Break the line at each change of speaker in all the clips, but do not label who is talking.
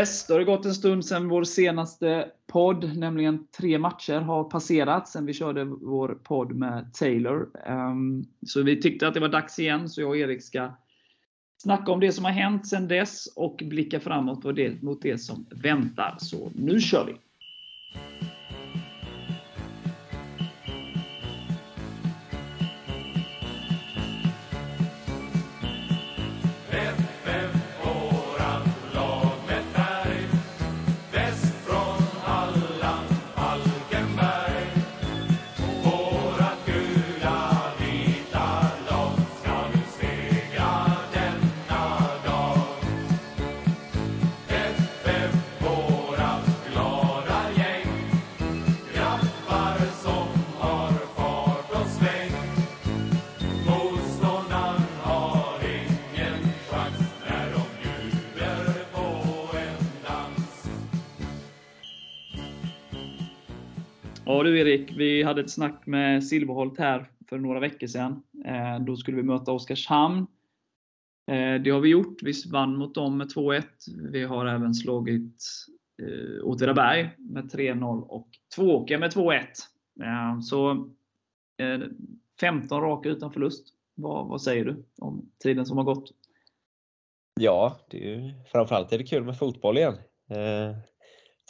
Yes, då har det gått en stund sedan vår senaste podd, nämligen tre matcher, har passerat sedan vi körde vår podd med Taylor. Um, så vi tyckte att det var dags igen, så jag och Erik ska snacka om det som har hänt sedan dess och blicka framåt på det, mot det som väntar. Så nu kör vi! Ja du Erik, vi hade ett snack med Silverholt här för några veckor sedan. Eh, då skulle vi möta Oskarshamn. Eh, det har vi gjort. Vi vann mot dem med 2-1. Vi har även slagit eh, Åtvidaberg med 3-0 och Tvååker med 2-1. Så 15 raka utan förlust. Vad, vad, säger du om tiden som har gått?
Ja, det är, framförallt är det kul med fotboll igen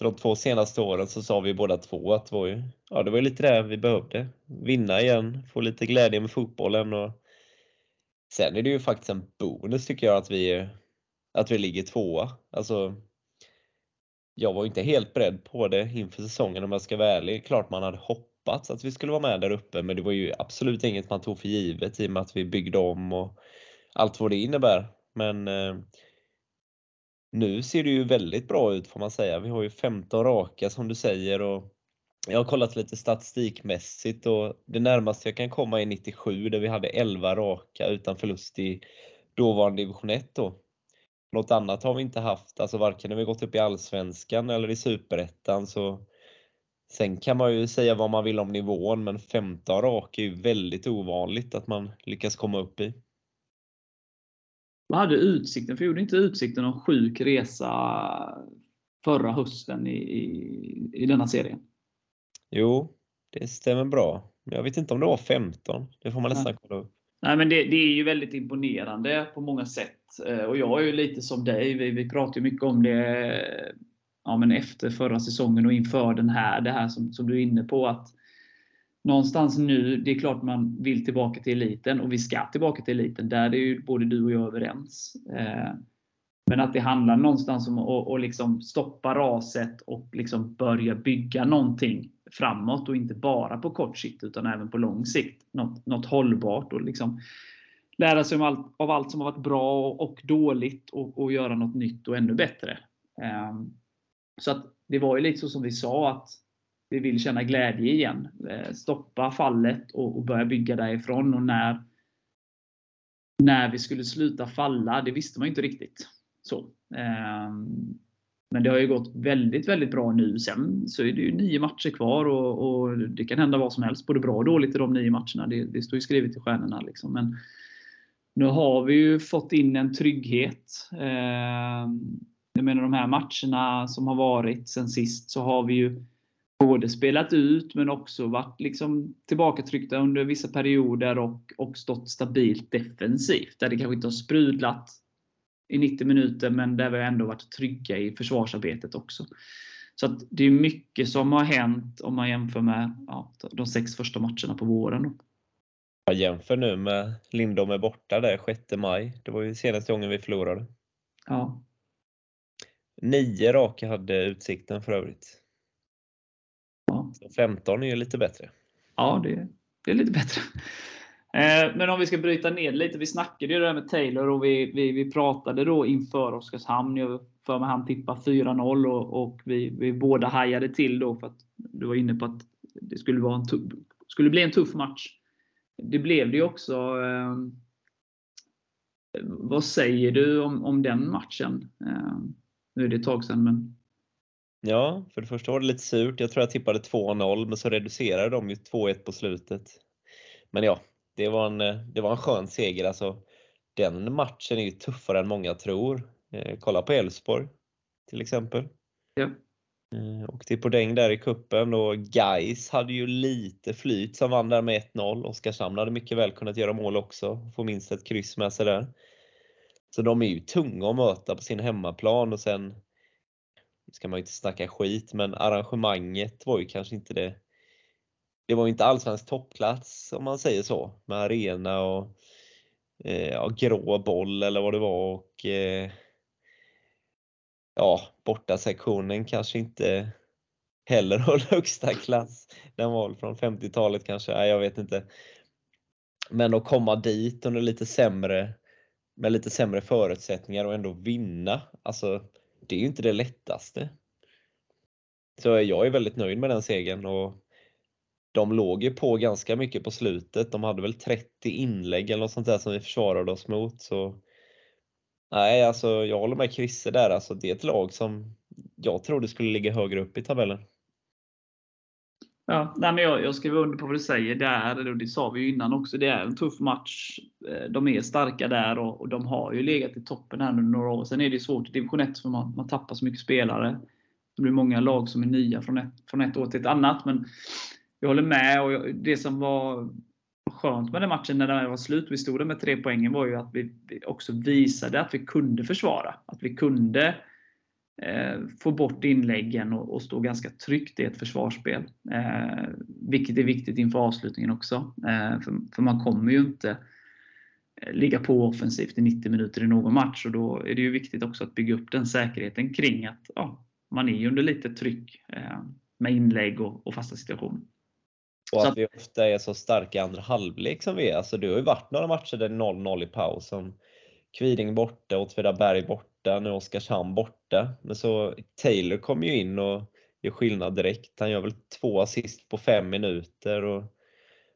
de två senaste åren så sa vi båda två att det var, ju, ja, det var lite det vi behövde. Vinna igen, få lite glädje med fotbollen och sen är det ju faktiskt en bonus tycker jag att vi, att vi ligger tvåa. Alltså, jag var inte helt beredd på det inför säsongen om jag ska vara ärlig. Klart man hade hoppats att vi skulle vara med där uppe men det var ju absolut inget man tog för givet i och med att vi byggde om och allt vad det innebär. Men eh, nu ser det ju väldigt bra ut får man säga. Vi har ju 15 raka som du säger och jag har kollat lite statistikmässigt och det närmaste jag kan komma är 97 där vi hade 11 raka utan förlust i dåvarande division 1 då. Något annat har vi inte haft, alltså varken när vi gått upp i Allsvenskan eller i Superettan så Sen kan man ju säga vad man vill om nivån men 15 raka är ju väldigt ovanligt att man lyckas komma upp i.
Vad hade Utsikten? För gjorde inte Utsikten någon sjuk resa förra hösten i, i, i denna serien?
Jo, det stämmer bra. Jag vet inte om det var 15. Det får man nästan kolla upp.
Nej, men det, det, är ju väldigt imponerande på många sätt. Eh, och jag är ju lite som dig. Vi, vi pratar ju mycket om det ja, men efter förra säsongen och inför den här. Det här som, som du är inne på. att någonstans nu, det är klart man vill tillbaka till eliten och vi ska tillbaka till eliten. Där är ju både du och jag överens. Eh, men att det handlar någonstans om att liksom stoppa raset och liksom börja bygga någonting framåt och inte bara på kort sikt utan även på lång sikt. Något, något hållbart och liksom lära sig allt, av allt som har varit bra och dåligt och, och göra något nytt och ännu bättre. Ehm, så att det var ju lite så som vi sa att vi vill känna glädje igen. Eh, stoppa fallet och, och börja bygga därifrån. Och när, när vi skulle sluta falla, det visste man inte riktigt. Så. Ehm, men det har ju gått väldigt, väldigt bra nu. Sen så är det ju nio matcher kvar och, och det kan hända vad som helst, både bra och dåligt i de nio matcherna. Det, det står ju skrivet i stjärnorna. Liksom. Men nu har vi ju fått in en trygghet. Ehm, jag menar de här matcherna som har varit sen sist så har vi ju både spelat ut men också varit liksom tillbakatryckta under vissa perioder och, och stått stabilt defensivt. Där det kanske inte har sprudlat i 90 minuter men där vi ändå varit trygga i försvarsarbetet också. Så att det är mycket som har hänt om man jämför med ja, de sex första matcherna på våren.
Jag jämför nu med Lindom är borta där 6 maj. Det var ju senaste gången vi förlorade.
Ja.
Nio raka hade Utsikten för övrigt. Så 15 är lite bättre.
Ja, det, det är lite bättre. Eh, men om vi ska bryta ner lite. Vi snackade ju det där med Taylor och vi, vi, vi pratade då inför Oskarshamn. Jag för mig han tippade 4-0 och, och vi, vi båda hajade till då för att du var inne på att det skulle, vara en tuff, skulle bli en tuff match. Det blev det ju också. Eh, vad säger du om, om den matchen? Eh, nu är det ett tag sedan, men
Ja, för det första var det lite surt. Jag tror jag tippade 2-0 men så reducerade de ju 2-1 på slutet. Men ja, det var en, det var en skön seger. Alltså, den matchen är ju tuffare än många tror. Eh, kolla på Elfsborg. till exempel.
Ja.
Eh, åkte på däng där i kuppen och Geis hade ju lite flyt som vann där med 1-0. Oskarshamn hade mycket väl kunnat göra mål också, få minst ett kryss med sig där. Så de är ju tunga att möta på sin hemmaplan och sen ska man ju inte snacka skit, men arrangemanget var ju kanske inte det. Det var ju inte allsvensk toppklass om man säger så, med arena och eh, ja, grå boll eller vad det var och eh, ja, bortasektionen kanske inte heller höll högsta klass. Den var från 50-talet kanske, nej, jag vet inte. Men att komma dit under lite sämre, med lite sämre förutsättningar och ändå vinna, alltså det är ju inte det lättaste. Så jag är väldigt nöjd med den segern och de låg ju på ganska mycket på slutet. De hade väl 30 inlägg eller något sånt där som vi försvarade oss mot. Så Nej, alltså jag håller med Chrisse där. Alltså, det är ett lag som jag trodde skulle ligga högre upp i tabellen.
Ja, nej, men jag, jag skriver under på vad du säger. Det är, och det sa vi ju innan också, det är en tuff match. Eh, de är starka där och, och de har ju legat i toppen här under några år. Sen är det svårt i division 1 för man, man tappar så mycket spelare. Det blir många lag som är nya från ett, från ett år till ett annat. Men jag håller med. och jag, Det som var skönt med den matchen när den var slut, vi stod där med tre poängen, var ju att vi också visade att vi kunde försvara. Att vi kunde eh, få bort inläggen och, stå ganska tryggt i ett försvarsspel. Eh, vilket är viktigt inför avslutningen också. Eh, för, för, man kommer ju inte eh, ligga på offensivt i 90 minuter i någon match och då är det ju viktigt också att bygga upp den säkerheten kring att ja, man är under lite tryck eh, med inlägg och, och fasta situationer.
Och att vi ofta är så starka i andra halvlek som vi är. Alltså det har ju varit några matcher där det är 0-0 i paus. Kviding borta, Åtvidaberg borta, nu Oskarshamn borta. Men så Taylor kommer ju in och gör skillnad direkt. Han gör väl två assist på fem minuter. Och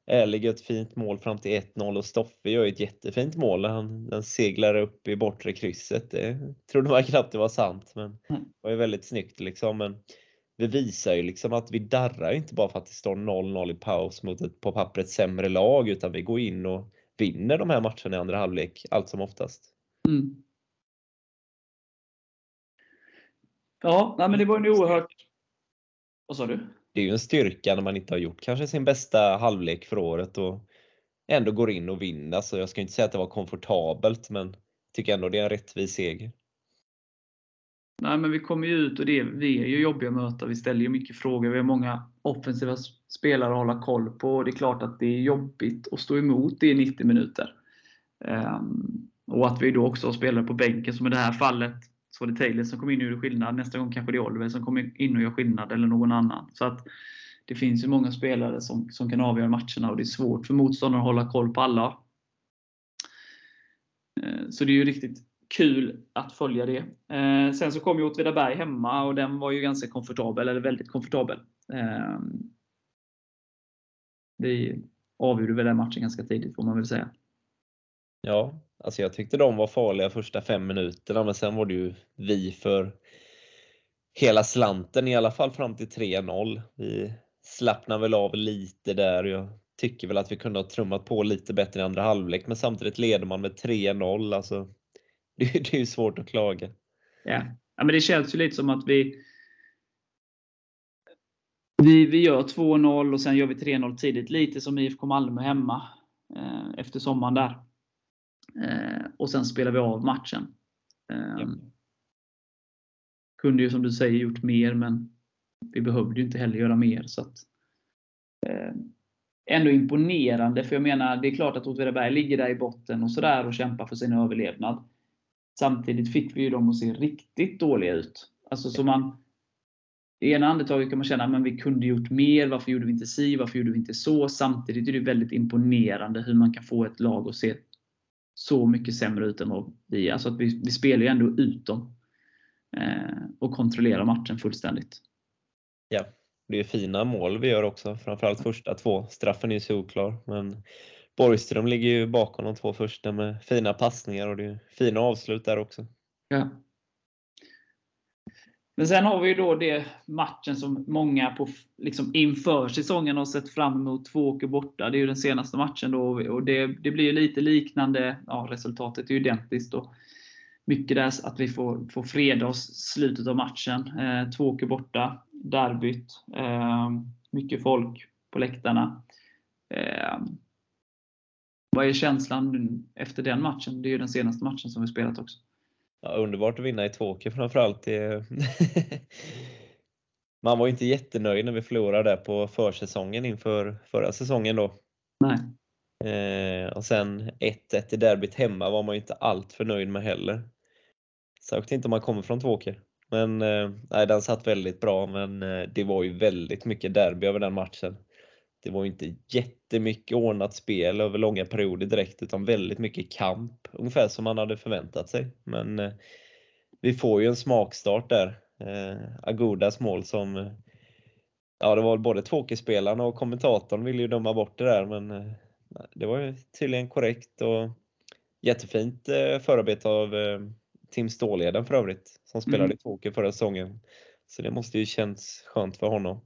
gör ett fint mål fram till 1-0 och Stoffe gör ett jättefint mål. Han, han seglar upp i bortre krysset. Det trodde man knappt det var sant men mm. det var ju väldigt snyggt liksom. Men vi visar ju liksom att vi darrar inte bara för att det står 0-0 i paus mot ett på pappret sämre lag utan vi går in och vinner de här matcherna i andra halvlek allt som oftast. Mm.
Ja, nej, men det var en oerhört... Vad sa du?
Det är ju en styrka när man inte har gjort kanske sin bästa halvlek för året och ändå går in och vinner. Så jag ska inte säga att det var komfortabelt men tycker ändå det är en rättvis seger.
Nej, men vi kommer ju ut och det, vi är ju jobbiga att möta. Vi ställer ju mycket frågor. Vi har många offensiva spelare att hålla koll på. Det är klart att det är jobbigt att stå emot det i 90 minuter. Ehm, och att vi då också har spelare på bänken, som i det här fallet så var det Taylor som kom in och gjorde skillnad. Nästa gång kanske det är Oliver som kommer in och gör skillnad, eller någon annan. Så att det finns ju många spelare som, som kan avgöra matcherna och det är svårt för motståndaren att hålla koll på alla. Ehm, så det är ju riktigt kul att följa det. Ehm, sen så kom ju Åtvidaberg hemma och den var ju ganska komfortabel, eller väldigt komfortabel. Vi avgjorde väl den matchen ganska tidigt får man väl säga.
Ja, alltså jag tyckte de var farliga första fem minuterna men sen var det ju vi för hela slanten i alla fall fram till 3-0. Vi slappnade väl av lite där. Jag tycker väl att vi kunde ha trummat på lite bättre i andra halvlek men samtidigt leder man med 3-0. Alltså, det, det är ju svårt att klaga.
Ja. ja, men det känns ju lite som att vi vi, vi gör 2-0 och sen gör vi 3-0 tidigt. Lite som IFK Malmö hemma eh, efter sommaren där. Eh, och sen spelar vi av matchen. Eh, ja. Kunde ju som du säger gjort mer, men vi behövde ju inte heller göra mer. Så att, eh, ändå imponerande, för jag menar, det är klart att Åtvidaberg ligger där i botten och sådär och kämpar för sin överlevnad. Samtidigt fick vi ju dem att se riktigt dåliga ut. Alltså så man, I ena andetaget kan man känna att vi kunde gjort mer. Varför gjorde vi inte si? Varför gjorde vi inte så? Samtidigt är det väldigt imponerande hur man kan få ett lag att se så mycket sämre ut än vad vi Alltså att vi, vi spelar ju ändå ut dem. Eh, och kontrollerar matchen fullständigt.
Ja, det är fina mål vi gör också. Framförallt första två. Straffen är ju solklar. Men Borgström ligger ju bakom de två första med fina passningar och det är fina avslut där också.
Ja. Men sen har vi ju då det matchen som många på, liksom inför säsongen har sett fram emot. Två åker borta. Det är ju den senaste matchen då och det, det blir ju lite liknande. Ja, resultatet är ju identiskt. Då. mycket där att vi får, får freda oss slutet av matchen. Eh, två åker borta, derbyt, eh, mycket folk på läktarna. Eh, vad är känslan efter den matchen? Det är ju den senaste matchen som vi spelat också.
Ja, underbart att vinna i Tvååker framförallt. Man var inte jättenöjd när vi förlorade på försäsongen inför förra säsongen då.
Nej.
Eh, och sen 1-1 i derbyt hemma var man inte allt för nöjd med heller. Särskilt inte om man kommer från Tvååker. Men eh, nej, den satt väldigt bra men eh, det var ju väldigt mycket derby över den matchen. Det var inte jättemycket ordnat spel över långa perioder direkt utan väldigt mycket kamp. Ungefär som man hade förväntat sig. Men eh, vi får ju en smakstart där. Eh, Agudas mål som Ja, det var både Tvååkerspelarna och kommentatorn ville ju döma bort det där men eh, det var ju tydligen korrekt och jättefint eh, förarbete av eh, Tim Ståleden för övrigt som spelade mm. i Tvååker förra säsongen. Så det måste ju känns skönt för honom.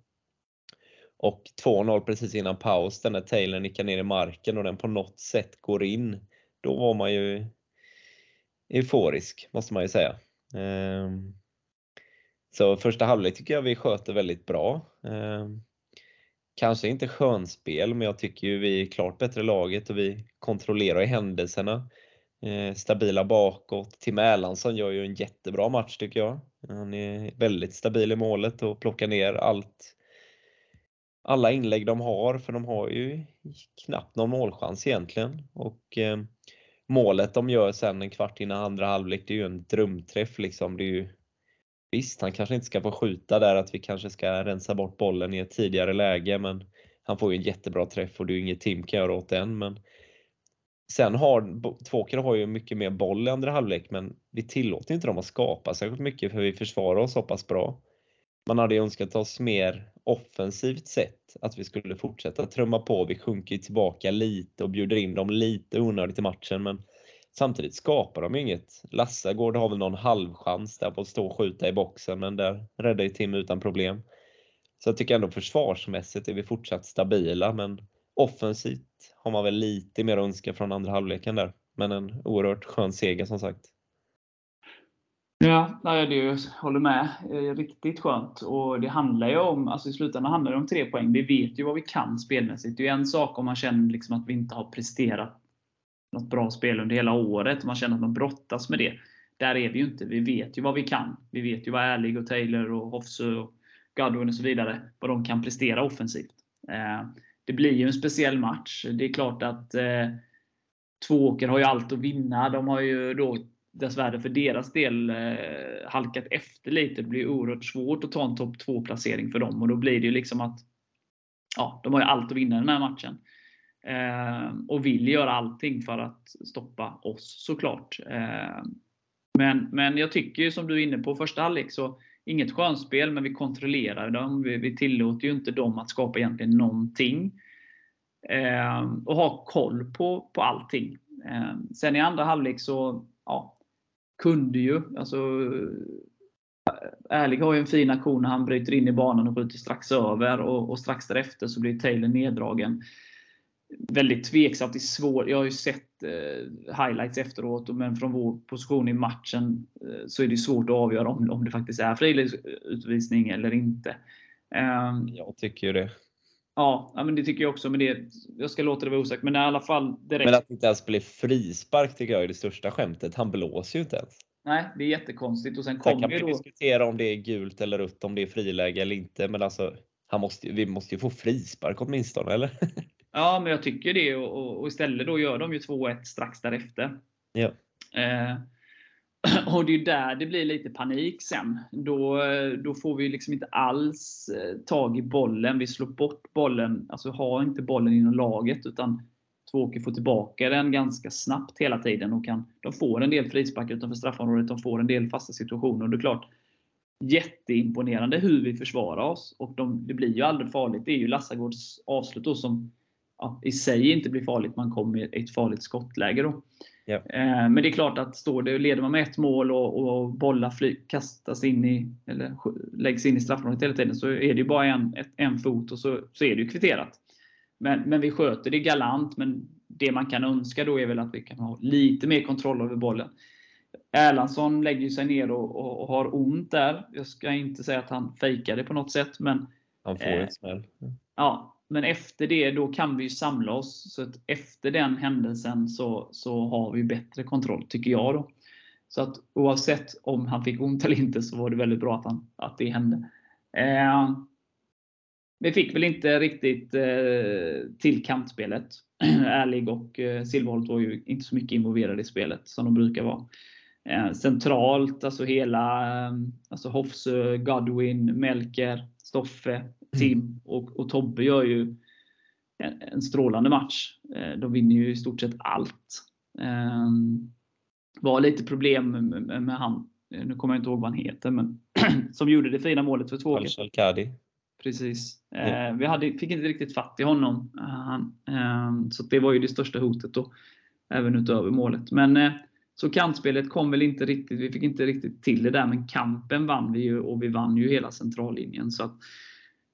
Och 2-0 precis innan paus, den där Taylor nickar ner i marken och den på något sätt går in. Då var man ju euforisk, måste man ju säga. Ehm, så första halvlek tycker jag vi sköter väldigt bra. Ehm, kanske inte skönspel, men jag tycker ju vi är klart bättre laget och vi kontrollerar händelserna. Ehm, stabila bakåt. Tim Erlandsson gör ju en jättebra match tycker jag. Han är väldigt stabil i målet och plockar ner allt alla inlägg de har, för de har ju knappt någon målchans egentligen. Och eh, målet de gör sen en kvart innan andra halvlek, det är ju en drömträff liksom. Det är ju, visst, han kanske inte ska få skjuta där, att vi kanske ska rensa bort bollen i ett tidigare läge, men han får ju en jättebra träff och det är ju inget Tim kan göra åt den. Men sen har Tvååker har ju mycket mer boll i andra halvlek, men vi tillåter inte dem att skapa särskilt mycket för vi försvarar oss så pass bra. Man hade önskat oss mer offensivt sett, att vi skulle fortsätta trumma på. Vi sjunker tillbaka lite och bjuder in dem lite onödigt i matchen, men samtidigt skapar de inget. Lassagård har väl någon halvchans där på att stå och skjuta i boxen, men där räddar ju Tim utan problem. Så jag tycker ändå försvarsmässigt är vi fortsatt stabila, men offensivt har man väl lite mer att önska från andra halvleken där. Men en oerhört skön seger som sagt.
Ja, det håller med. Riktigt skönt. Och det handlar ju om, alltså i slutändan handlar det om tre poäng. Vi vet ju vad vi kan spelmässigt. Det är ju en sak om man känner liksom att vi inte har presterat något bra spel under hela året. Man känner att man brottas med det. Där är vi ju inte. Vi vet ju vad vi kan. Vi vet ju vad ärlig och Taylor och Hofsö och Godwin och så vidare, vad de kan prestera offensivt. Eh, det blir ju en speciell match. Det är klart att eh, Tvååker har ju allt att vinna. De har ju då dessvärre för deras del eh, halkat efter lite. Det blir oerhört svårt att ta en topp 2-placering för dem. Och då blir det ju liksom att ja, de har ju allt att vinna den här matchen. Eh, och vill göra allting för att stoppa oss såklart. Eh, men, men jag tycker ju som du är inne på, första halvlek så inget skönspel, men vi kontrollerar dem. Vi, vi tillåter ju inte dem att skapa egentligen någonting. Eh, och ha koll på, på allting. Eh, sen i andra halvlek så ja, kunde ju. Alltså, Ärlig har ju en fin aktion när han bryter in i banan och skjuter strax över och, och strax därefter så blir Taylor neddragen. Väldigt tveksamt, det är svårt. Jag har ju sett eh, highlights efteråt, men från vår position i matchen eh, så är det svårt att avgöra om, om det faktiskt är friläggsutvisning eller inte.
Eh, jag tycker ju det.
Ja, men det tycker jag också. Men det, jag ska låta det vara osagt. Men i alla fall direkt.
Men att det inte ens blir frispark tycker jag är det största skämtet. Han blåser ju inte ens.
Nej, det är jättekonstigt. Och sen,
sen kan vi då... diskutera om det är gult eller rött, om det är friläge eller inte. Men alltså, han måste, vi måste ju få frispark åtminstone, eller?
Ja, men jag tycker det. Och, och istället då gör de ju 2-1 strax därefter.
Ja.
Eh, Och det är där det blir lite panik sen. Då, då får vi liksom inte alls eh, tag i bollen. Vi slår bort bollen, alltså har inte bollen inom laget. Utan Tvååker får tillbaka den ganska snabbt hela tiden. Och kan, de får en del frisparkar utanför straffområdet. De får en del fasta situationer. Och det är klart, jätteimponerande hur vi försvarar oss. Och de, det blir ju aldrig farligt. Det är ju Lassagårds avslut då som ja, i sig inte blir farligt. Man kommer i ett farligt skottläge då.
Ja.
Men det är klart att står det, leder man med ett mål och, och bollar fly, kastas in i, eller läggs in i straffområdet hela tiden, så är det ju bara en, ett, en fot och så, så är det ju kvitterat. Men, men vi sköter det galant, men det man kan önska då är väl att vi kan ha lite mer kontroll över bollen. Erlandsson lägger sig ner och, och, och, har ont där. Jag ska inte säga att han fejkar det på något sätt, men
han får eh, en smäll.
Ja, men efter det då kan vi samla oss. Så att efter den händelsen så, så har vi bättre kontroll, tycker jag. då. Så att oavsett om han fick ont eller inte så var det väldigt bra att, han, att det hände. Eh, vi fick väl inte riktigt eh, till kantspelet. Ärlig och eh, Silverholt var ju inte så mycket involverade i spelet som de brukar vara. Eh, centralt, alltså hela eh, alltså Hofsö, Godwin, Melker, Stoffe. Tim mm. och, och Tobbe gör ju en, en strålande match. Eh, de vinner ju i stort sett allt. Eh, var lite problem med, med han, nu kommer jag inte ihåg vad han heter, men som gjorde det fina målet för två
Kadi.
Precis. Eh, vi hade, fick inte riktigt fatt i honom. Eh, eh, så det var ju det största hotet då. Även utöver målet. Men eh, så kantspelet kom väl inte riktigt, vi fick inte riktigt till det där, men kampen vann vi ju och vi vann ju hela centrallinjen. Så att,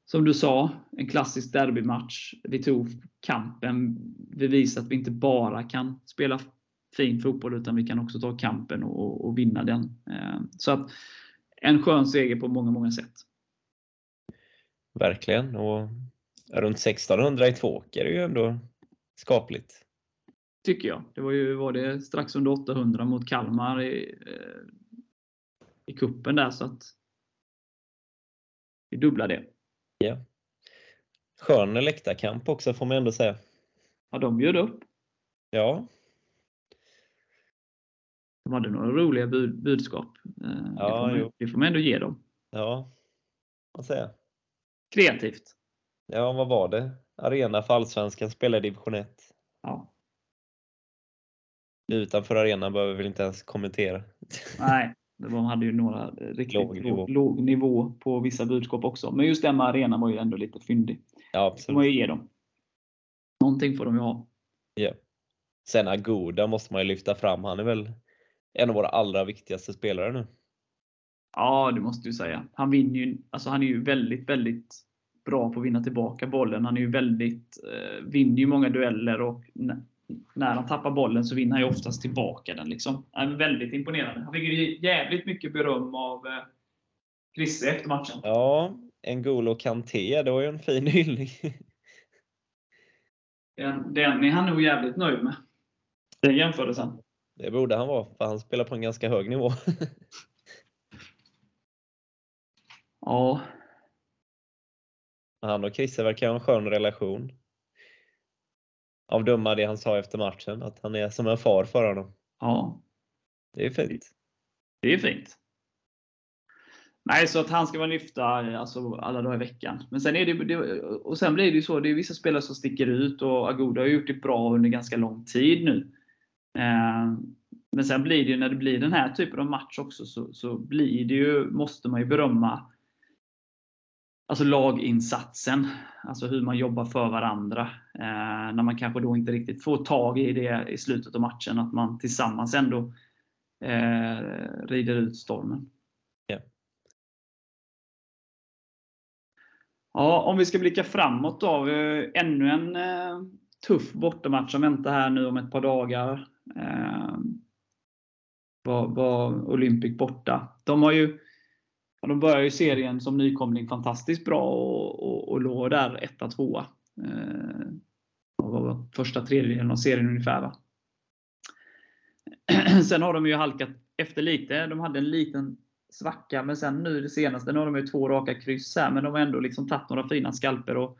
som du sa, en klassisk derbymatch. Vi tog kampen. Vi visade att vi inte bara kan spela fin fotboll, utan vi kan också ta kampen och, och vinna den. Eh, så att en skön seger på många, många sätt.
Verkligen. Och runt 1600 i Tvååker är ju ändå skapligt.
Tycker jag. Det var ju var det strax under 800 mot Kalmar i, eh, i kuppen där. Så att vi dubblar det.
Ja. Skön läktarkamp också får man ändå säga.
Ja, de bjöd upp.
Ja.
De hade några roliga bud, budskap. Eh, ja, det, får man, det får man ändå ge dem.
Ja, vad säger
Kreativt.
Ja, vad var det? Arena för Allsvenskan, spelar division 1.
Ja.
Utanför arenan behöver vi väl inte ens kommentera.
Nej, de hade ju några riktigt låg nivå. låg nivå på vissa budskap också. Men just den med arenan var ju ändå lite fyndig.
Ja, absolut. Det
man ju ge dem. Någonting får de ju ha.
Ja. Sen Agoda måste man ju lyfta fram. Han är väl en av våra allra viktigaste spelare nu.
Ja, det måste du säga. Han vinner ju, alltså han är ju väldigt, väldigt bra på att vinna tillbaka bollen. Han är ju väldigt, eh, vinner ju många dueller och när han tappar bollen så vinner han ju oftast tillbaka den. Liksom. Han är väldigt imponerande. Han fick ju jävligt mycket beröm av eh, Chrisse efter matchen.
Ja, N'Golo Kanté, det var ju en fin hyllning.
Den, den är han nog jävligt nöjd med. Den jämförelsen.
Det borde han vara, för han spelar på en ganska hög nivå.
ja.
Han och Chrisse verkar ha en skön relation. Av döma det han sa efter matchen, att han är som en far för honom.
Ja.
Det är fint.
Det är fint. Nej, så att han ska vara lyfta alltså, alla dagar i veckan. Men sen, är det, det, och sen blir det ju så, det är vissa spelare som sticker ut och Agoda har gjort det bra under ganska lång tid nu. Eh, men sen blir det ju, när det blir den här typen av match också, så, så blir det ju, måste man ju berömma alltså laginsatsen. Alltså hur man jobbar för varandra. Eh, när man kanske då inte riktigt får tag i det i slutet av matchen. Att man tillsammans ändå eh, rider ut stormen.
Yeah.
Ja, om vi ska blicka framåt då. Ännu en eh, tuff bortamatch som väntar här nu om ett par dagar. Eh, var, var Olympic borta. De har ju de börjar ju serien som nykomling fantastiskt bra och, och, och låg där 1-2. Eh, första tredjedelen av serien ungefär. Va? Sen har de ju halkat efter lite. De hade en liten svacka, men sen nu det senaste, nu har de ju två raka kryss här, men de har ändå liksom tagit några fina skalper och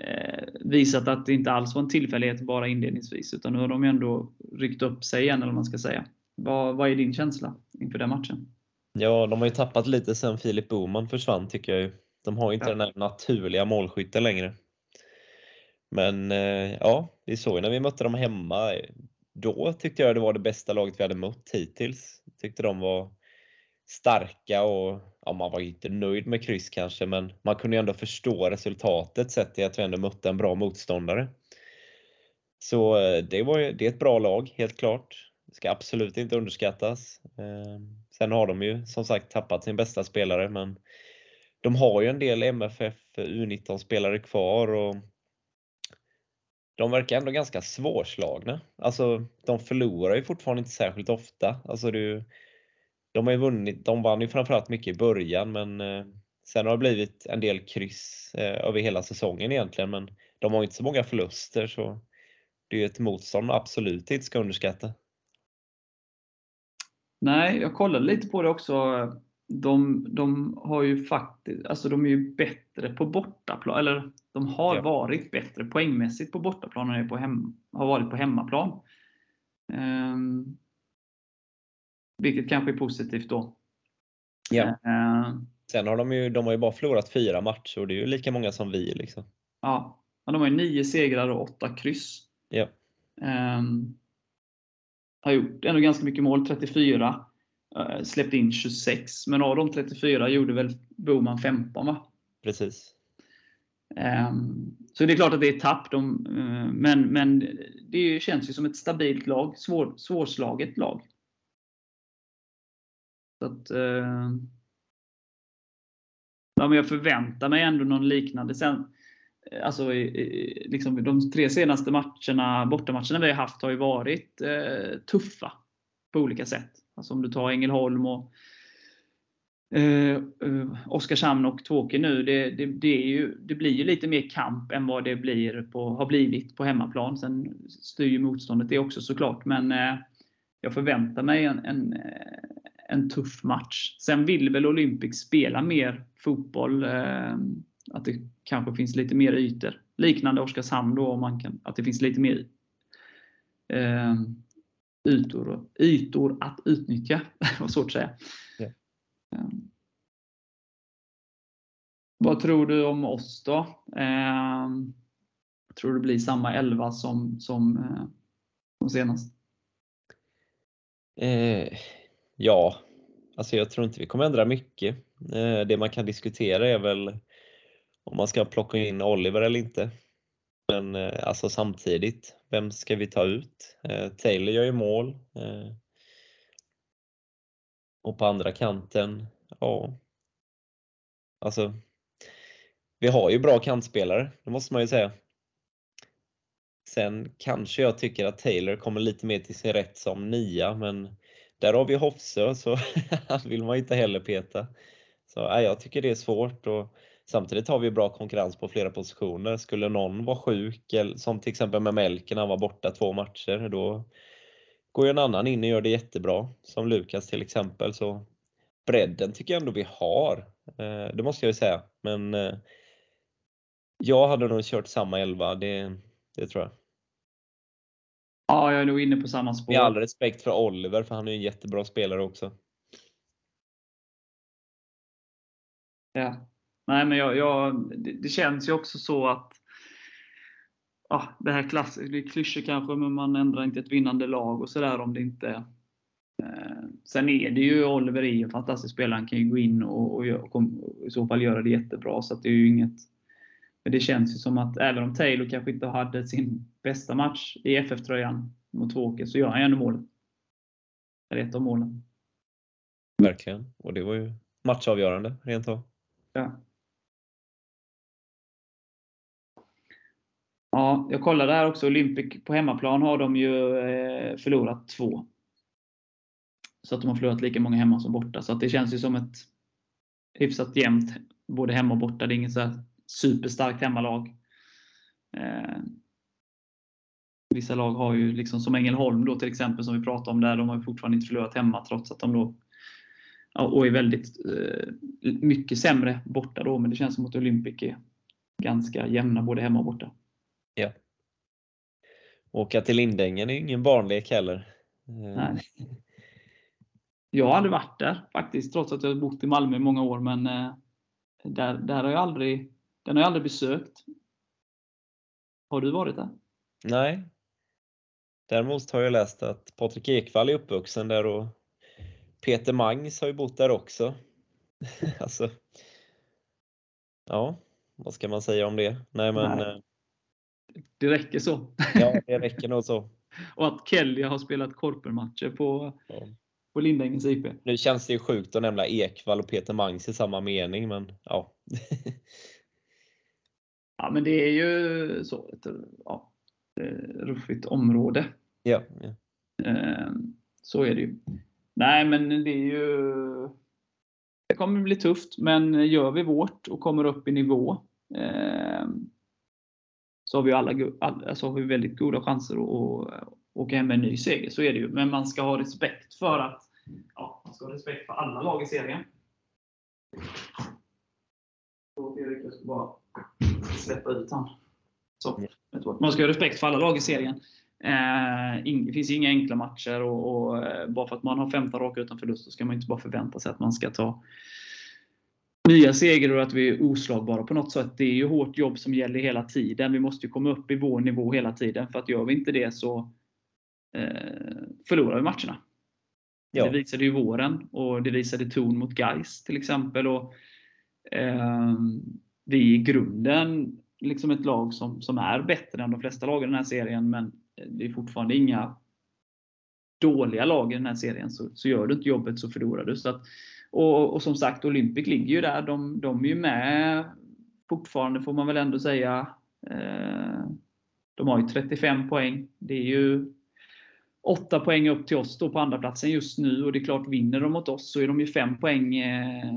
eh, visat att det inte alls var en tillfällighet bara inledningsvis, utan nu har de ändå ryckt upp sig igen, eller vad man ska säga. Vad, vad är din känsla inför den matchen?
Ja, de har ju tappat lite sen Filip Boman försvann tycker jag ju. De har inte ja. den här naturliga målskytten längre. Men eh, ja, vi såg ju när vi mötte dem hemma. Då tyckte jag det var det bästa laget vi hade mött hittills. Tyckte de var starka och ja, man var inte nöjd med kryss kanske, men man kunde ändå förstå resultatet sett i att vi ändå mötte en bra motståndare. Så eh, det, var, det är ett bra lag, helt klart. Det ska absolut inte underskattas. Sen har de ju som sagt tappat sin bästa spelare men de har ju en del MFF U19-spelare kvar och de verkar ändå ganska svårslagna. Alltså, de förlorar ju fortfarande inte särskilt ofta. Alltså, det, de har ju vunnit, de vann ju framförallt mycket i början men eh, sen har det blivit en del kryss eh, över hela säsongen egentligen men de har inte så många förluster så det är ju ett motstånd man absolut inte ska underskatta.
Nej, jag kollade lite på det också. De, de har ju faktiskt, alltså de är ju bättre på bortaplan, eller de har ja. varit bättre poängmässigt på bortaplan än på hem, har varit på hemmaplan. Um, vilket kanske är positivt då.
Ja. Uh, Sen har de ju, de har ju bara förlorat fyra matcher och det är ju lika många som vi. Liksom.
Ja, de har ju nio segrar och åtta kryss.
Ja.
Um, har gjort ändå ganska mycket mål, 34. Uh, släppt in 26, men av de 34 gjorde väl Boman 15 va?
Precis.
Um, så det är klart att det är tapp, de, uh, men, men det känns ju som ett stabilt lag, svår, svårslaget lag. Så att, uh, ja, men jag förväntar mig ändå någon liknande. Sen, Eh, alltså, liksom, de tre senaste matcherna, bortamatcherna vi har haft har ju varit eh, tuffa på olika sätt. Alltså om du tar Ängelholm och eh, eh Oskarshamn och Tvååker nu. Det, det, det, är ju, det blir ju lite mer kamp än vad det blir på, har blivit på hemmaplan. Sen styr ju motståndet det också såklart. Men eh, jag förväntar mig en, en, eh, en tuff match. Sen vill väl Olympic spela mer fotboll. Eh, att det kanske finns lite mer ytor. Liknande Oskarshamn då, om man kan, att det finns lite mer eh, ytor, ytor att utnyttja. Var svårt att säga. Eh, vad tror du om oss då? Eh, tror du det blir samma 11 som, som, eh, som senast?
Eh, ja, alltså jag tror inte vi kommer ändra mycket. Eh, det man kan diskutera är väl om man ska plocka in Oliver eller inte. Men eh, alltså samtidigt, vem ska vi ta ut? Eh, Taylor gör ju mål. Eh, och på andra kanten, ja. Alltså, vi har ju bra kantspelare, det måste man ju säga. Sen kanske jag tycker att Taylor kommer lite mer till sin rätt som nia, men där har vi Hofsö så han vill man inte heller peta. Så ja, jag tycker det är svårt och Samtidigt har vi bra konkurrens på flera positioner. Skulle någon vara sjuk, som till exempel med Melken, han var borta två matcher, då går ju en annan in och gör det jättebra. Som Lukas till exempel. Så bredden tycker jag ändå vi har. Eh, det måste jag ju säga. Men eh, jag hade nog kört samma elva, det, det tror jag.
Ja, jag är nog inne på samma spår.
Med all respekt för Oliver, för han är en jättebra spelare också.
Ja. Nej, men jag, jag det, känns ju också så att ja, det här klassiska, det är klyschor kanske, men man ändrar inte ett vinnande lag och sådär om det inte eh, Sen är det ju Oliver är en fantastisk spelare. Han kan ju gå in och, och, och, och i så fall göra det jättebra. Så det är ju inget men det känns ju som att även om Taylor kanske inte hade sin bästa match i FF-tröjan mot Tvååker så gör han ju ändå målet. Är ett av målen.
Verkligen. Och det var ju matchavgörande rent av.
Ja. Ja, jag kollade här också. Olympic på hemmaplan har de ju eh, förlorat två. Så att de har förlorat lika många hemma som borta. Så att det känns ju som ett hyfsat jämnt både hemma och borta. Det är inget så superstarkt hemmalag. Eh, vissa lag har ju, liksom som Ängelholm då till exempel, som vi pratade om där, de har ju fortfarande inte förlorat hemma trots att de då och är väldigt eh, mycket sämre borta då, men det känns som att Olympic är ganska jämna både hemma och borta.
Åka till Lindängen är ingen barnlek heller.
Eh. Nej. Jag har aldrig varit där faktiskt, trots att jag har bott i Malmö i många år. Men eh, där, där har jag aldrig, den har jag aldrig besökt. Har du varit där?
Nej. Däremot har jag läst att Patrik Ekwall är uppvuxen där och Peter Mangs har ju bott där också. alltså, ja, vad ska man säga om det? Nej men Nej.
Det räcker så.
Ja, det räcker nog så.
och att Kelly har spelat korpermatcher på, ja. på Lindängens IP.
Nu känns det ju sjukt att nämna Ekvall och Peter Mangs i samma mening, men ja.
ja, men det är ju så. Ja. ruffigt område.
Ja, ja.
Så är det ju. Nej, men det är ju det kommer bli tufft, men gör vi vårt och kommer upp i nivå eh, så har vi, alla, alltså har vi väldigt goda chanser att åka hem med en ny seger. Så är det ju. Men man ska ha respekt för att ja, man ska ha respekt för alla lag i serien. Erik, jag ska bara släppa ut han. Så, man ska ha respekt för alla lag i serien. Eh, det finns inga enkla matcher och, och, eh, bara för att man har 15 raka utan förlust så ska man inte bara förvänta sig att man ska ta nya segrar och att vi är oslagbara på något sätt. Det är ju hårt jobb som gäller hela tiden. Vi måste ju komma upp i vår nivå hela tiden. För att gör vi inte det så eh, förlorar vi matcherna. Ja. Det visade ju våren och det visade ton mot Geis till exempel. Och, eh, vi är i grunden liksom ett lag som, som är bättre än de flesta lag i den här serien. Men det är fortfarande inga dåliga lag i den här serien. Så, så gör du inte jobbet så förlorar du. Så att, och, och, som sagt, Olympic ligger ju där. De, de är ju med fortfarande, får man väl ändå säga. Eh, de har ju 35 poäng. Det är ju 8 poäng upp till oss då på andra platsen just nu. Och det är klart, vinner de mot oss så är de ju 5 poäng eh,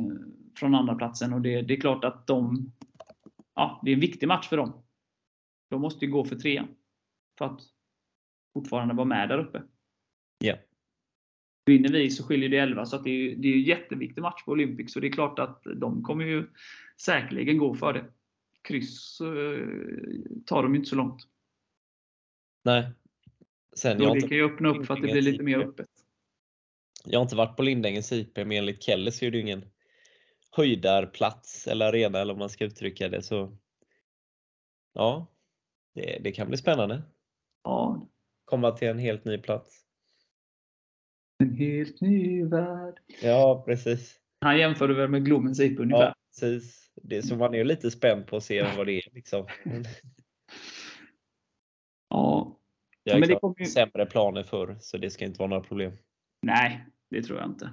från andra platsen Och det, det är klart att de... Ja, det är en viktig match för dem. De måste ju gå för trean. För att fortfarande vara med där uppe.
Ja.
Vinner vi så skiljer det 11, så det är, det är en jätteviktig match på Olympics. Så det är klart att de kommer ju säkerligen gå för det. Kryss eh, tar de inte så långt.
Nej.
Sen, jag det kan ju öppna upp för att det blir lite mer öppet.
Jag har inte varit på Lindängens IP, men enligt Kelle så är det ju ingen höjdarplats eller arena eller om man ska uttrycka det. Så ja, det, det kan bli spännande.
Ja.
Komma till en helt ny plats.
En helt ny värld.
Ja, precis.
Han jämförde väl med Glommens IP ungefär? Ja,
precis. Det, så man är lite spänd på att se vad det är. Liksom.
ja.
Jag har men det kommer ju... sämre planer förr, så det ska inte vara några problem.
Nej, det tror jag inte.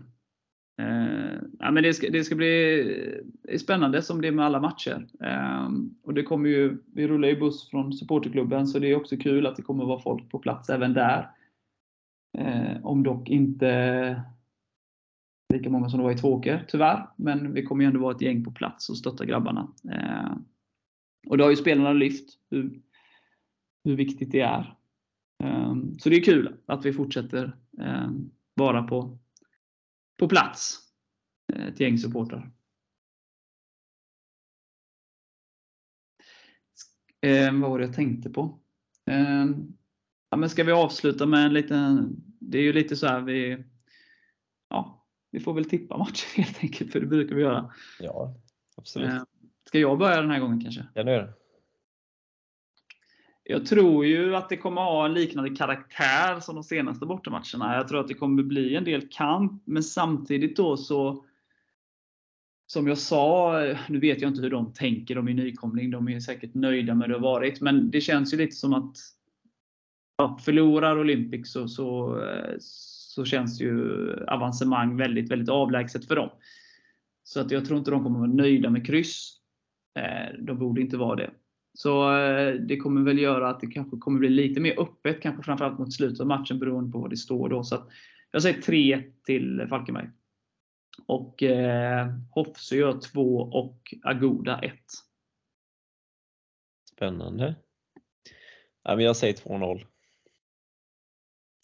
Uh, ja, men det, ska, det ska bli spännande som det är med alla matcher. Uh, och det kommer ju, vi rullar ju buss från supporterklubben så det är också kul att det kommer vara folk på plats även där. Eh, om dock inte lika många som det var i Tvååker, tyvärr. Men vi kommer ju ändå vara ett gäng på plats och stötta grabbarna. Eh, och det har ju spelarna lyft, hur, hur viktigt det är. Ehm, så det är kul att vi fortsätter ehm, vara på på plats. Eh, ett gäng supportrar. Eh, vad var det jag tänkte på? Ehm, Ja, men ska vi avsluta med en liten... Det är ju lite så här vi... Ja, vi får väl tippa matchen helt enkelt, för det brukar vi göra.
Ja, absolut. Eh,
ska jag börja den här gången kanske?
Ja, nu är det.
Jag tror ju att det kommer ha en liknande karaktär som de senaste bortamatcherna. Jag tror att det kommer bli en del kamp, men samtidigt då så som jag sa, nu vet jag inte hur de tänker, de är nykomling, de är säkert nöjda med det har varit, men det känns ju lite som att ja, förlorar Olympic så, så, eh, så känns ju avancemang väldigt, väldigt avlägset för dem. Så att jag tror inte de kommer vara nöjda med kryss. Eh, de borde inte vara det. Så eh, det kommer väl göra att det kanske kommer bli lite mer öppet, kanske framförallt mot slutet av matchen beroende på vad det står då. Så jag säger 3 till Falkenberg. Och eh, Hofse gör 2 och Agoda 1.
Spännande. Ja, men jag säger 2-0.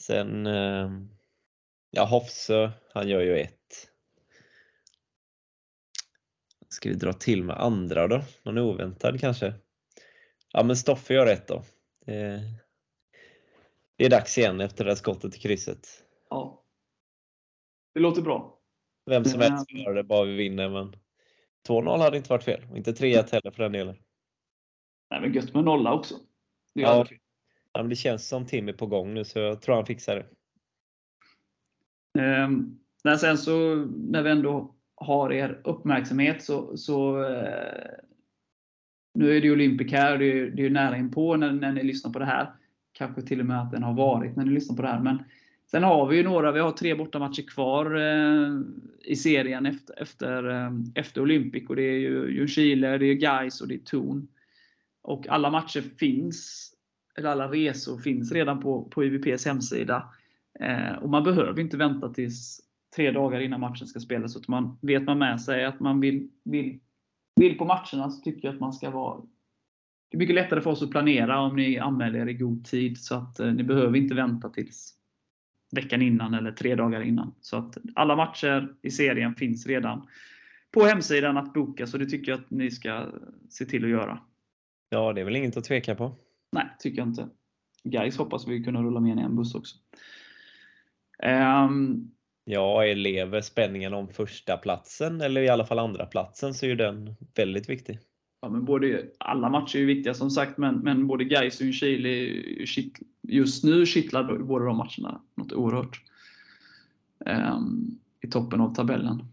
Sen, eh, ja Hofse, han gör ju 1. Ska vi dra till med andra då? Någon oväntad kanske? Ja men Stoffe gör rätt då. Det, är dags igen efter det där skottet i krysset.
Ja. Det låter bra.
Vem som helst gör det bara vi vinner men 2-0 hade inte varit fel och inte 3-1 heller för den delen.
Nej men gött med nolla också.
Det, ja ja, men det känns som Tim är på gång nu så jag tror han fixar det.
Eh, men sen så när vi ändå har er uppmärksamhet så, så eh, nu är det Olympic här, det är, det är nära inpå när, när ni lyssnar på det här. Kanske till och med att den har varit när ni lyssnar på det här. Men sen har vi ju några, vi har tre bortamatcher kvar eh, i serien efter, efter, eh, efter Olympic. Och det är ju Ljungskile, det är Gais och det är Torn. Och alla matcher finns eller alla resor finns redan på, på IVPs hemsida. Eh, och Man behöver inte vänta tills tre dagar innan matchen ska spelas. Utan man, vet man med sig att man vill, vill, vill på matcherna så tycker jag att man ska vara det är mycket lättare för oss att planera om ni anmäler er i god tid. Så att eh, ni behöver inte vänta tills veckan innan eller tre dagar innan. Så att alla matcher i serien finns redan på hemsidan att boka. Så det tycker jag att ni ska se till att göra.
Ja, det är väl inget att tveka på.
Nej, tycker jag inte. Guys hoppas vi kunna rulla med i en buss också. Um,
ja, lever spänningen om första platsen eller i alla fall andra platsen så är ju den väldigt viktig.
Ja, men både, alla matcher är ju viktiga som sagt, men, men både Gais och Ljungskile just nu kittlar båda de matcherna något oerhört. Um, I toppen av tabellen.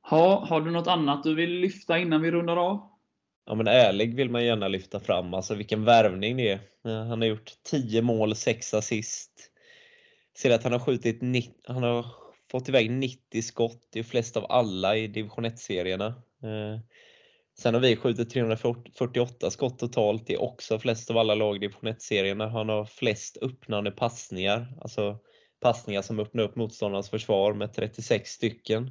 Ha, har du något annat du vill lyfta innan vi rundar av?
Ja men ärlig vill man gärna lyfta fram, alltså vilken värvning det är. Han har gjort 10 mål, 6 assist. Ser att han har skjutit, han har fått iväg 90 skott, det är flest av alla i division 1-serierna. Eh, sen har vi skjutit 348 skott totalt, det är också flest av alla lag i division 1-serierna. Han har flest öppnande passningar, alltså passningar som öppnar upp motståndarnas försvar med 36 stycken.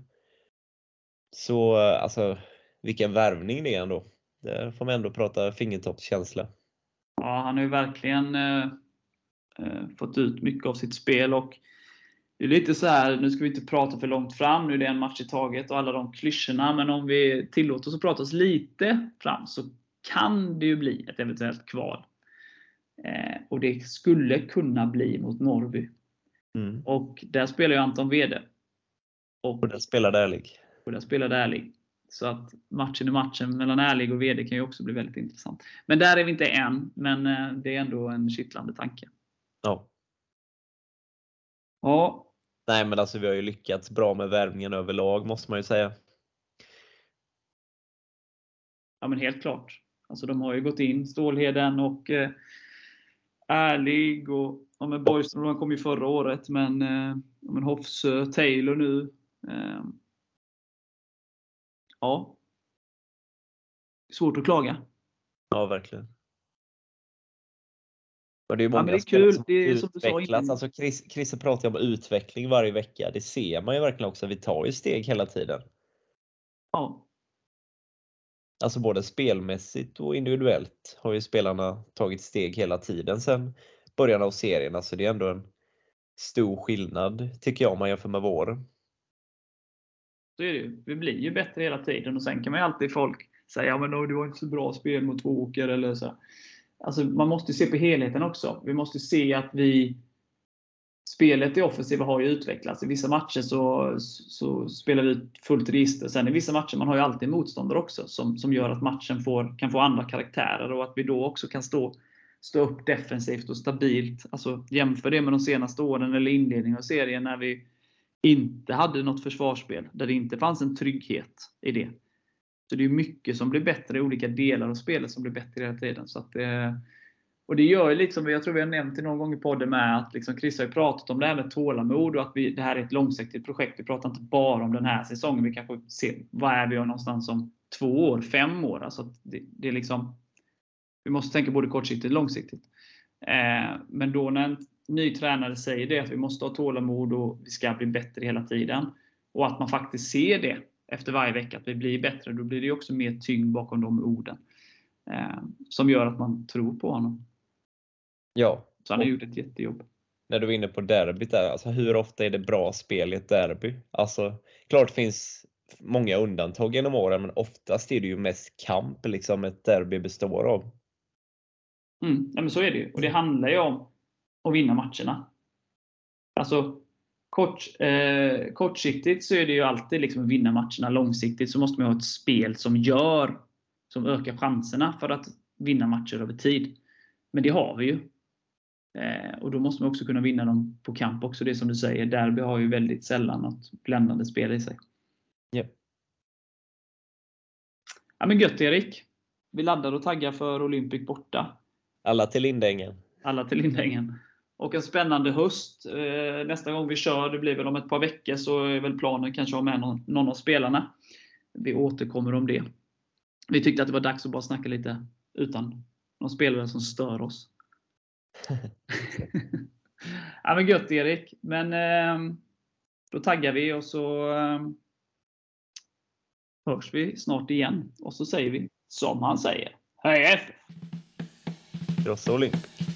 Så eh, alltså, vilken värvning det är ändå. Där får man ändå prata fingertoppskänsla.
Ja, han har ju verkligen eh, eh, fått ut mycket av sitt spel. och det är lite så här, nu ska vi inte prata för långt fram, nu är det en match i taget och alla de klyschorna, men om vi tillåter oss att prata oss lite fram så kan det ju bli ett eventuellt kval. Eh, och det skulle kunna bli mot Norrby. Mm. Och där spelar ju Anton Wede.
Och, och där spelar Ärlig.
Och där spelar Ärlig. Så att matchen i matchen mellan Ärlig och VD kan ju också bli väldigt intressant. Men där är vi inte än, men eh, det är ändå en kittlande tanke.
Ja.
Ja.
Nej men alltså vi har ju lyckats bra med värvningen överlag måste man ju säga.
Ja men helt klart. Alltså de har ju gått in, Stålheden och eh, Ärlig och ja, men Borgström kom ju förra året men, eh, men Hofsö, Taylor nu. Eh, ja. Svårt att klaga.
Ja, verkligen. Och det är många
ja, men det är kul. Som det är som
du sa innan. Alltså Chris, Chris pratar om utveckling varje vecka. Det ser man ju verkligen också. Vi tar ju steg hela tiden.
Ja.
Alltså både spelmässigt och individuellt har ju spelarna tagit steg hela tiden sedan början av serien. Alltså det är ändå en stor skillnad tycker jag om man jämför med vår.
Så är det ju. Vi blir ju bättre hela tiden och sen kan man ju alltid folk säga ja, men det var inte så bra spel mot Walker eller så. Alltså, man måste se på helheten också. Vi måste se att vi Spelet i offensiva har ju utvecklats. I vissa matcher så, så spelar vi fullt register. Sen i vissa matcher man har ju alltid motståndare också som, som gör att matchen får, kan få andra karaktärer och att vi då också kan stå, stå upp defensivt och stabilt. Alltså, jämför det med de senaste åren eller inledningen av serien när vi inte hade något försvarsspel, där det inte fanns en trygghet i det. Så det är mycket som blir bättre i olika delar av spelet som blir bättre hela tiden. Så att, eh, och det gör ju liksom, jag tror vi har nämnt det någon gång i podden med, att liksom Chris har ju pratat om det här med tålamod och att vi, det här är ett långsiktigt projekt. Vi pratar inte bara om den här säsongen. Vi kanske ser, vad är vi någonstans om två år, fem år? Alltså det, det är liksom, vi måste tänka både kortsiktigt och långsiktigt. Eh, men då när en ny tränare säger det, att vi måste ha tålamod och vi ska bli bättre hela tiden. Och att man faktiskt ser det efter varje vecka, att vi blir bättre. Då blir det också mer tyngd bakom de orden. Eh, som gör att man tror på honom.
Ja.
Så han har gjort ett jättejobb.
När du är inne på derbyt där, alltså hur ofta är det bra spel i ett derby? Alltså, klart det finns många undantag genom åren, men oftast är det ju mest kamp liksom ett derby består av.
Mm, ja, men så är det ju. Och det handlar ju om att vinna matcherna. Alltså, kort, eh, kortsiktigt så är det ju alltid liksom att vinna matcherna. Långsiktigt så måste man ha ett spel som gör, som ökar chanserna för att vinna matcher över tid. Men det har vi ju. Eh, och då måste man också kunna vinna dem på kamp också. Det som du säger, derby har ju väldigt sällan något bländande spel i sig.
Yeah.
Ja, men gött Erik! Vi laddar och taggar för Olympic borta.
Alla till Lindängen.
Alla till Lindängen och en spännande höst. Eh, nästa gång vi kör, det blir väl om ett par veckor, så är väl planen kanske att ha med någon, någon av spelarna. Vi återkommer om det. Vi tyckte att det var dags att bara snacka lite utan någon spelare som stör oss. ja, men gött Erik! Men ehm, då taggar vi och så ehm, hörs vi snart igen. Och så säger vi som han säger. Hej FF!
Krossa Olymp!